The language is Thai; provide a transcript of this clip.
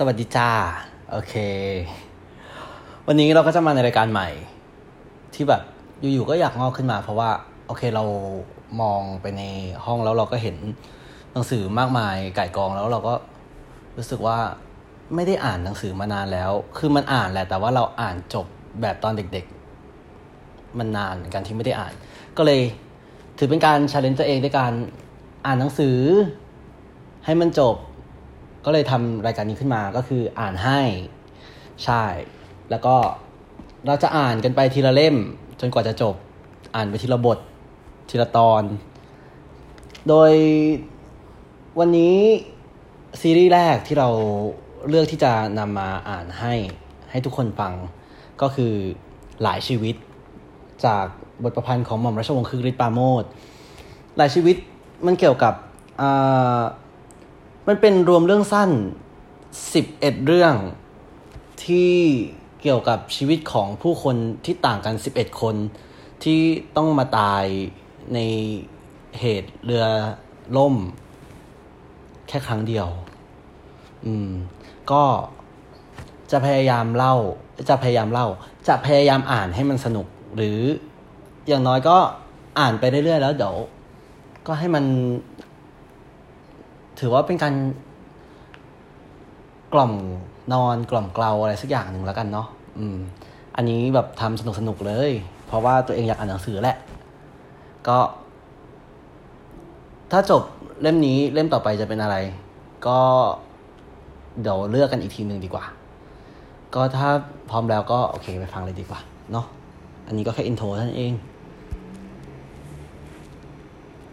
สวัสดีจ้า โอเค วันนี้เราก็จะมาในรายการใหม่ ที่แบบอยู่ๆก็อยากงอกขึ้นมา เพราะว่า โอเคเรามองไปในห้องแล้วเราก็เห็นหนังสือมากมายไก่กองแล้วเราก็รู้สึกว่าไม่ได้อ่านหนังสือมานานแล้ว คือมันอ่านแหละ แต่ว่าเราอ่านจบแบบตอนเด็กๆ มันนานเหมือนกันที่ไม่ได้อ่าน ก็เลยถือเป็นการชาเลนจ์ตัวเองด้วยการอ่านหนังสือ ให้มันจบ ก็เลยทำรายการนี้ขึ้นมาก็คืออ่านให้ใช่ แล้วก็เราจะอ่านกันไปทีละเล่ม จนกว่าจะจบ อ่านไปทีละบททีละตอน โดยวันนี้ซีรีส์แรกที่เราเลือกที่จะนำมาอ่านให้ให้ทุกคนฟังก็คือหลายชีวิตจากบทประพันธ์ของหม่อมราชวงศ์คึกฤทธิ์ปาโมทหลายชีวิตมันเกี่ยวกับอ่า มันเป็นรวมเรื่องสั้น 11 เรื่องที่เกี่ยวกับชีวิตของผู้คนที่ต่างกัน 11 คนที่ต้องมาตายในเหตุเรือล่ม แค่ครั้งเดียว อืม ก็จะพยายามเล่า จะพยายามเล่า จะพยายามอ่านให้มันสนุก หรืออย่างน้อยก็อ่านไปเรื่อยๆแล้วเดี๋ยวก็ให้มัน ถือว่าเป็นการกล่อมนอนกล่อมเกลาอะไรสักอย่างหนึ่งแล้วกันเนาะอืม อันนี้แบบทำสนุกสนุกๆเลย เพราะว่าตัวเองอยากอ่านหนังสือแหละ ก็ ถ้าจบเล่มนี้เล่มต่อไปจะเป็นอะไร ก็เดี๋ยวเลือกกันอีกทีหนึ่งดีกว่า ก็ถ้าพร้อมแล้วก็โอเคไปฟังเลยดีกว่า เนาะอันนี้ก็แค่อินโทรท่านเอง